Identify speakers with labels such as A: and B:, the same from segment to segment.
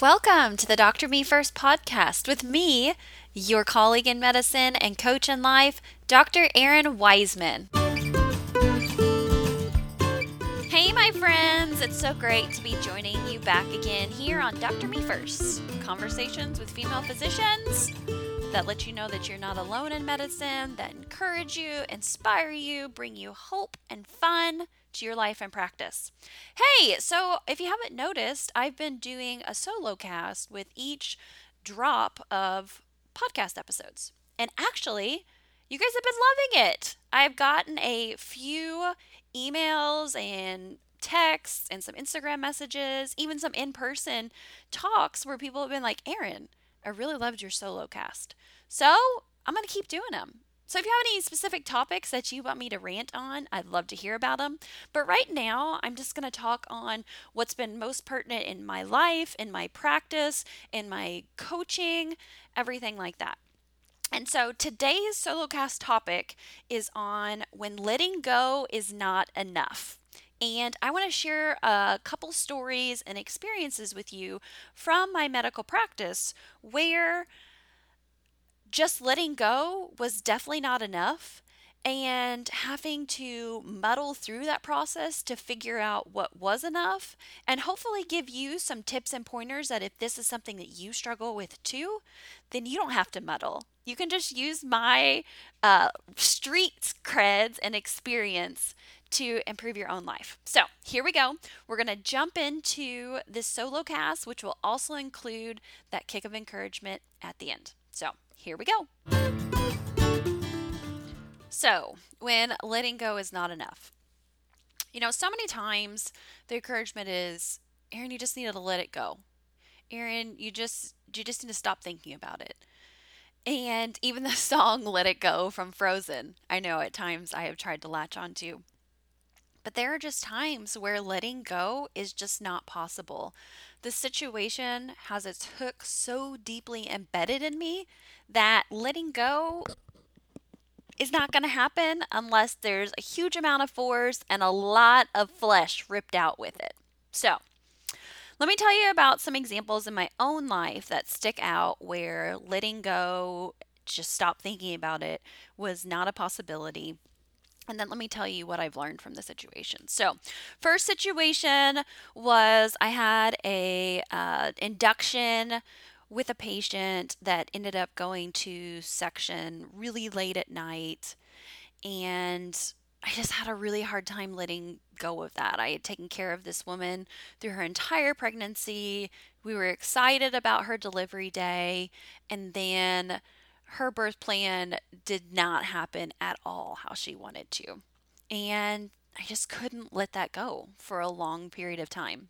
A: Welcome to the Dr. Me First podcast with me, your colleague in medicine and coach in life, Dr. Erin Wiseman. Hey, my friends, it's so great to be joining you back again here on Dr. Me First conversations with female physicians that let you know that you're not alone in medicine, that encourage you, inspire you, bring you hope and fun to your life and practice. Hey, so if you haven't noticed, I've been doing a solo cast with each drop of podcast episodes. And actually, you guys have been loving it. I've gotten a few emails and texts and some Instagram messages, even some in person talks where people have been like, Erin, I really loved your solo cast. So I'm going to keep doing them. So if you have any specific topics that you want me to rant on, I'd love to hear about them. But right now, I'm just going to talk on what's been most pertinent in my life, in my practice, in my coaching, everything like that. And so today's solo cast topic is on when letting go is not enough. And I want to share a couple stories and experiences with you from my medical practice where just letting go was definitely not enough and having to muddle through that process to figure out what was enough and hopefully give you some tips and pointers that if this is something that you struggle with too then you don't have to muddle you can just use my uh, street creds and experience to improve your own life. So, here we go. We're going to jump into this solo cast, which will also include that kick of encouragement at the end. So, here we go. So, when letting go is not enough, you know, so many times the encouragement is, Erin, you just need to let it go. Erin, you just you just need to stop thinking about it. And even the song Let It Go from Frozen, I know at times I have tried to latch onto. But there are just times where letting go is just not possible. The situation has its hook so deeply embedded in me that letting go is not going to happen unless there's a huge amount of force and a lot of flesh ripped out with it. So, let me tell you about some examples in my own life that stick out where letting go, just stop thinking about it, was not a possibility. And then let me tell you what I've learned from the situation. So, first situation was I had a uh, induction with a patient that ended up going to section really late at night. And I just had a really hard time letting go of that. I had taken care of this woman through her entire pregnancy. We were excited about her delivery day. And then her birth plan did not happen at all how she wanted to. And I just couldn't let that go for a long period of time.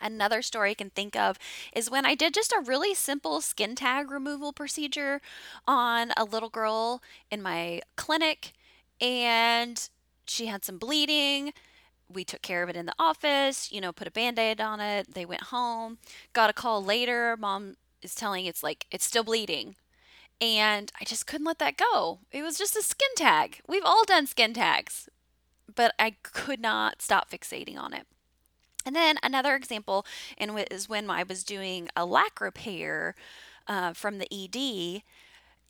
A: Another story I can think of is when I did just a really simple skin tag removal procedure on a little girl in my clinic, and she had some bleeding. We took care of it in the office, you know, put a band aid on it. They went home, got a call later. Mom is telling it's like it's still bleeding. And I just couldn't let that go. It was just a skin tag. We've all done skin tags, but I could not stop fixating on it. And then another example is when I was doing a lac repair uh, from the ED,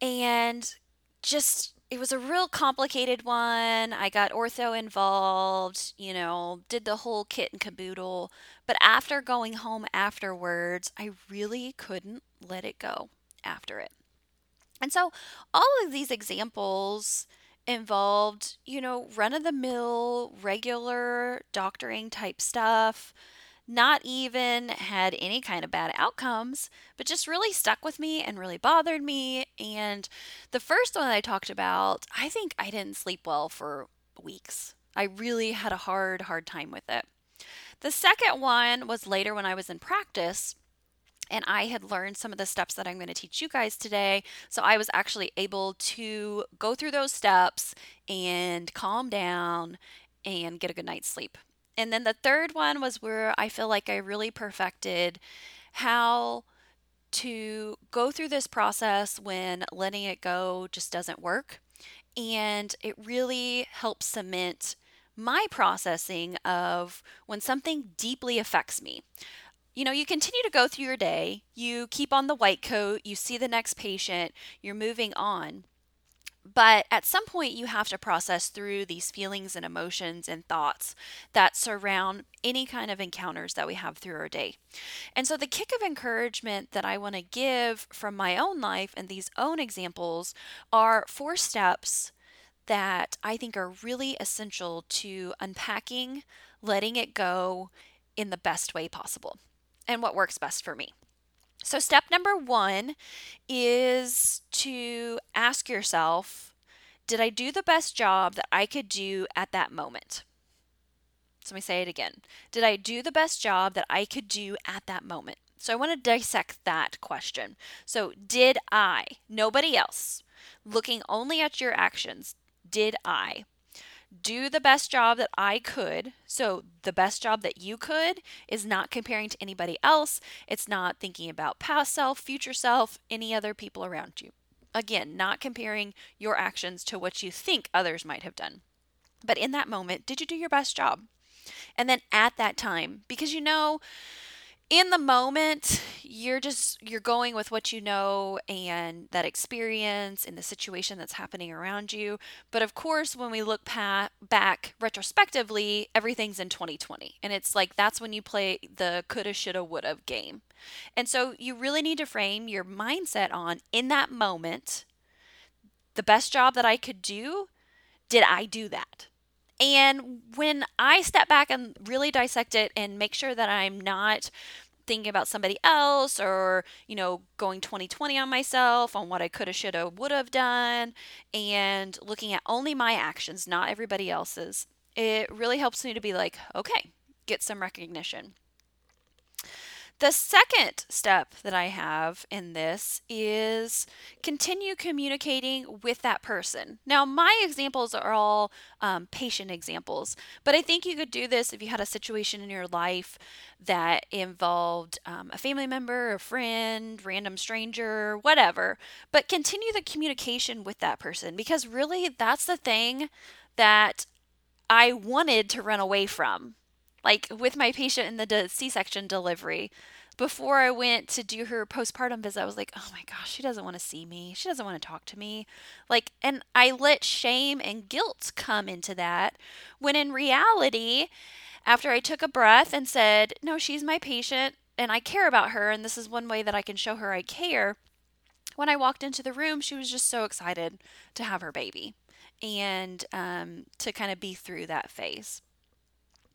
A: and just it was a real complicated one. I got ortho involved, you know, did the whole kit and caboodle. But after going home afterwards, I really couldn't let it go after it. And so all of these examples involved, you know, run of the mill, regular doctoring type stuff, not even had any kind of bad outcomes, but just really stuck with me and really bothered me. And the first one that I talked about, I think I didn't sleep well for weeks. I really had a hard, hard time with it. The second one was later when I was in practice and I had learned some of the steps that I'm going to teach you guys today. So I was actually able to go through those steps and calm down and get a good night's sleep. And then the third one was where I feel like I really perfected how to go through this process when letting it go just doesn't work. And it really helps cement my processing of when something deeply affects me you know, you continue to go through your day, you keep on the white coat, you see the next patient, you're moving on. But at some point, you have to process through these feelings and emotions and thoughts that surround any kind of encounters that we have through our day. And so, the kick of encouragement that I want to give from my own life and these own examples are four steps that I think are really essential to unpacking, letting it go in the best way possible, and what works best for me. So, step number one is to ask yourself Did I do the best job that I could do at that moment? So, let me say it again. Did I do the best job that I could do at that moment? So, I want to dissect that question. So, did I, nobody else, looking only at your actions, did I do the best job that I could. So, the best job that you could is not comparing to anybody else. It's not thinking about past self, future self, any other people around you. Again, not comparing your actions to what you think others might have done. But in that moment, did you do your best job? And then at that time, because you know, in the moment you're just you're going with what you know and that experience and the situation that's happening around you. But of course when we look pa- back retrospectively everything's in 2020 and it's like that's when you play the coulda shoulda woulda game. And so you really need to frame your mindset on in that moment the best job that i could do did i do that and when I step back and really dissect it and make sure that I'm not thinking about somebody else or, you know, going 2020 on myself, on what I could have, should have, would have done, and looking at only my actions, not everybody else's, it really helps me to be like, okay, get some recognition. The second step that I have in this is continue communicating with that person. Now, my examples are all um, patient examples, but I think you could do this if you had a situation in your life that involved um, a family member, a friend, random stranger, whatever. But continue the communication with that person because really that's the thing that I wanted to run away from like with my patient in the C-section delivery before I went to do her postpartum visit, I was like, oh my gosh, she doesn't want to see me. She doesn't want to talk to me. Like, and I let shame and guilt come into that when in reality, after I took a breath and said, no, she's my patient and I care about her, and this is one way that I can show her I care. When I walked into the room, she was just so excited to have her baby and um, to kind of be through that phase.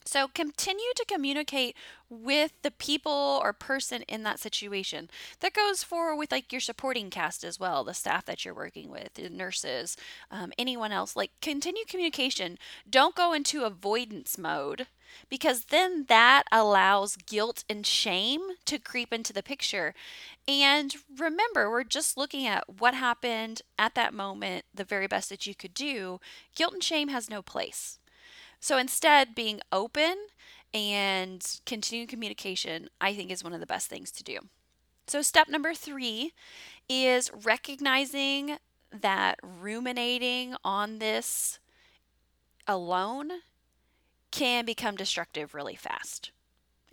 A: So continue to communicate with the people or person in that situation. That goes for with like your supporting cast as well, the staff that you're working with, the nurses, um, anyone else. Like continue communication. Don't go into avoidance mode because then that allows guilt and shame to creep into the picture. And remember, we're just looking at what happened at that moment, the very best that you could do. Guilt and shame has no place. So instead, being open and continuing communication, I think, is one of the best things to do. So, step number three is recognizing that ruminating on this alone can become destructive really fast.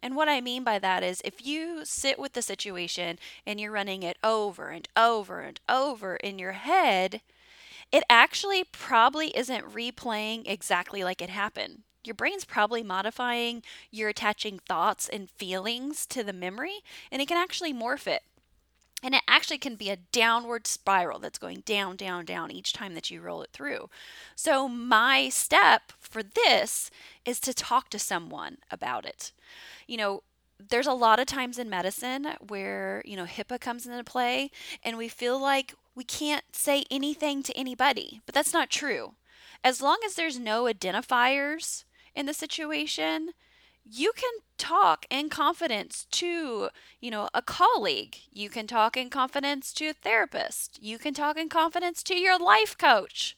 A: And what I mean by that is if you sit with the situation and you're running it over and over and over in your head, it actually probably isn't replaying exactly like it happened. Your brain's probably modifying your attaching thoughts and feelings to the memory, and it can actually morph it. And it actually can be a downward spiral that's going down, down, down each time that you roll it through. So, my step for this is to talk to someone about it. You know, there's a lot of times in medicine where, you know, HIPAA comes into play and we feel like we can't say anything to anybody, but that's not true. As long as there's no identifiers in the situation, you can talk in confidence to, you know, a colleague. You can talk in confidence to a therapist. You can talk in confidence to your life coach.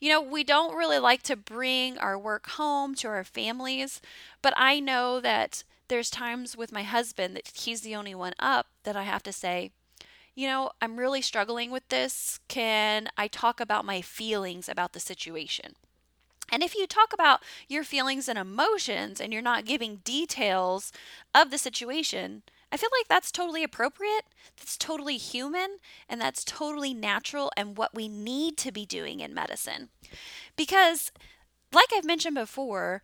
A: You know, we don't really like to bring our work home to our families, but I know that there's times with my husband that he's the only one up that I have to say, you know, I'm really struggling with this. Can I talk about my feelings about the situation? And if you talk about your feelings and emotions and you're not giving details of the situation, I feel like that's totally appropriate. That's totally human and that's totally natural and what we need to be doing in medicine. Because, like I've mentioned before,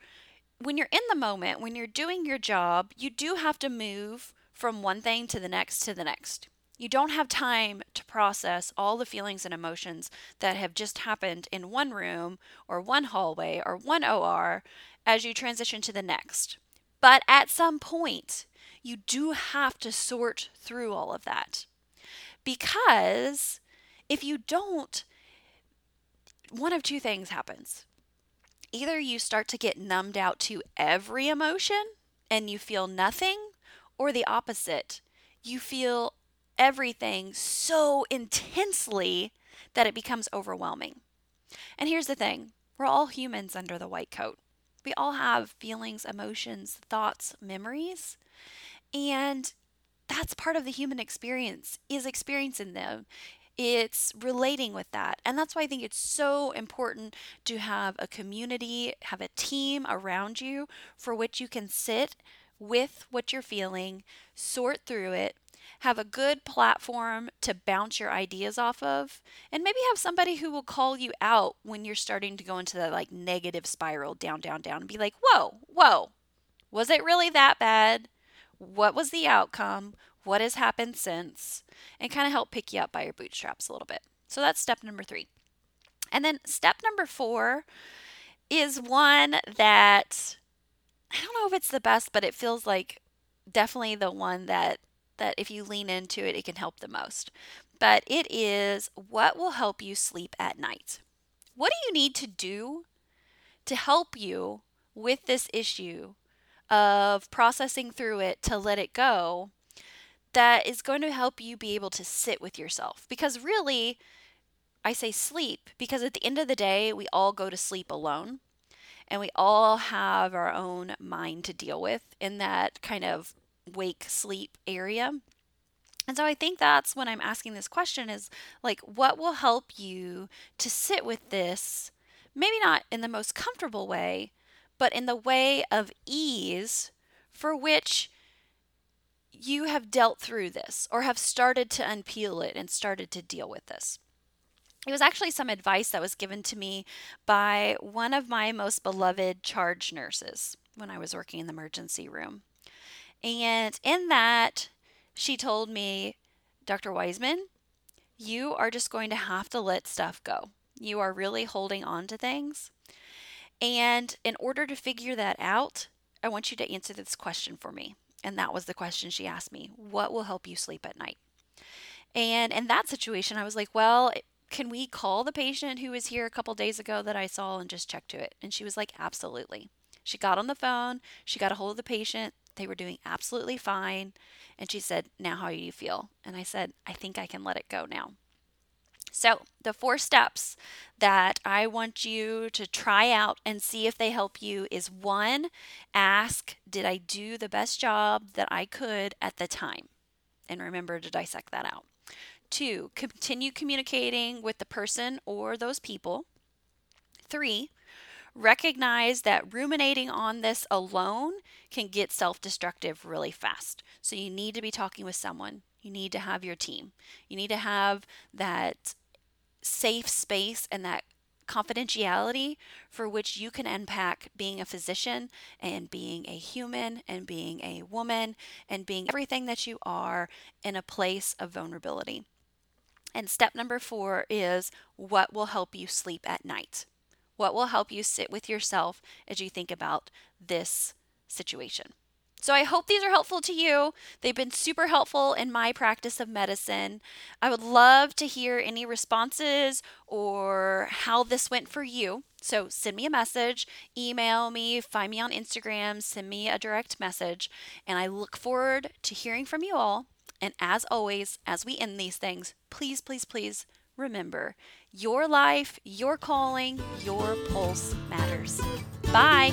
A: when you're in the moment, when you're doing your job, you do have to move from one thing to the next to the next. You don't have time to process all the feelings and emotions that have just happened in one room or one hallway or one OR as you transition to the next. But at some point, you do have to sort through all of that. Because if you don't, one of two things happens. Either you start to get numbed out to every emotion and you feel nothing, or the opposite. You feel everything so intensely that it becomes overwhelming. And here's the thing we're all humans under the white coat. We all have feelings, emotions, thoughts, memories. And that's part of the human experience is experiencing them. It's relating with that. And that's why I think it's so important to have a community, have a team around you for which you can sit with what you're feeling, sort through it, have a good platform to bounce your ideas off of, and maybe have somebody who will call you out when you're starting to go into that like negative spiral down, down, down, and be like, whoa, whoa, was it really that bad? What was the outcome? What has happened since? And kind of help pick you up by your bootstraps a little bit. So that's step number three. And then step number four is one that I don't know if it's the best, but it feels like definitely the one that that if you lean into it, it can help the most. But it is what will help you sleep at night. What do you need to do to help you with this issue of processing through it to let it go that is going to help you be able to sit with yourself? Because really, I say sleep because at the end of the day, we all go to sleep alone and we all have our own mind to deal with in that kind of wake sleep area. And so I think that's when I'm asking this question is like, what will help you to sit with this? Maybe not in the most comfortable way, but in the way of ease for which you have dealt through this or have started to unpeel it and started to deal with this. It was actually some advice that was given to me by one of my most beloved charge nurses when I was working in the emergency room. And in that, she told me, Dr. Wiseman, you are just going to have to let stuff go. You are really holding on to things. And in order to figure that out, I want you to answer this question for me. And that was the question she asked me What will help you sleep at night? And in that situation, I was like, Well, can we call the patient who was here a couple days ago that I saw and just check to it? And she was like, Absolutely. She got on the phone, she got a hold of the patient, they were doing absolutely fine. And she said, Now, how do you feel? And I said, I think I can let it go now. So, the four steps that I want you to try out and see if they help you is one, ask, Did I do the best job that I could at the time? And remember to dissect that out. Two, continue communicating with the person or those people. Three, recognize that ruminating on this alone can get self destructive really fast. So you need to be talking with someone. You need to have your team. You need to have that safe space and that confidentiality for which you can unpack being a physician and being a human and being a woman and being everything that you are in a place of vulnerability. And step number four is what will help you sleep at night? What will help you sit with yourself as you think about this situation? So I hope these are helpful to you. They've been super helpful in my practice of medicine. I would love to hear any responses or how this went for you. So send me a message, email me, find me on Instagram, send me a direct message, and I look forward to hearing from you all. And as always, as we end these things, please, please, please remember your life, your calling, your pulse matters. Bye.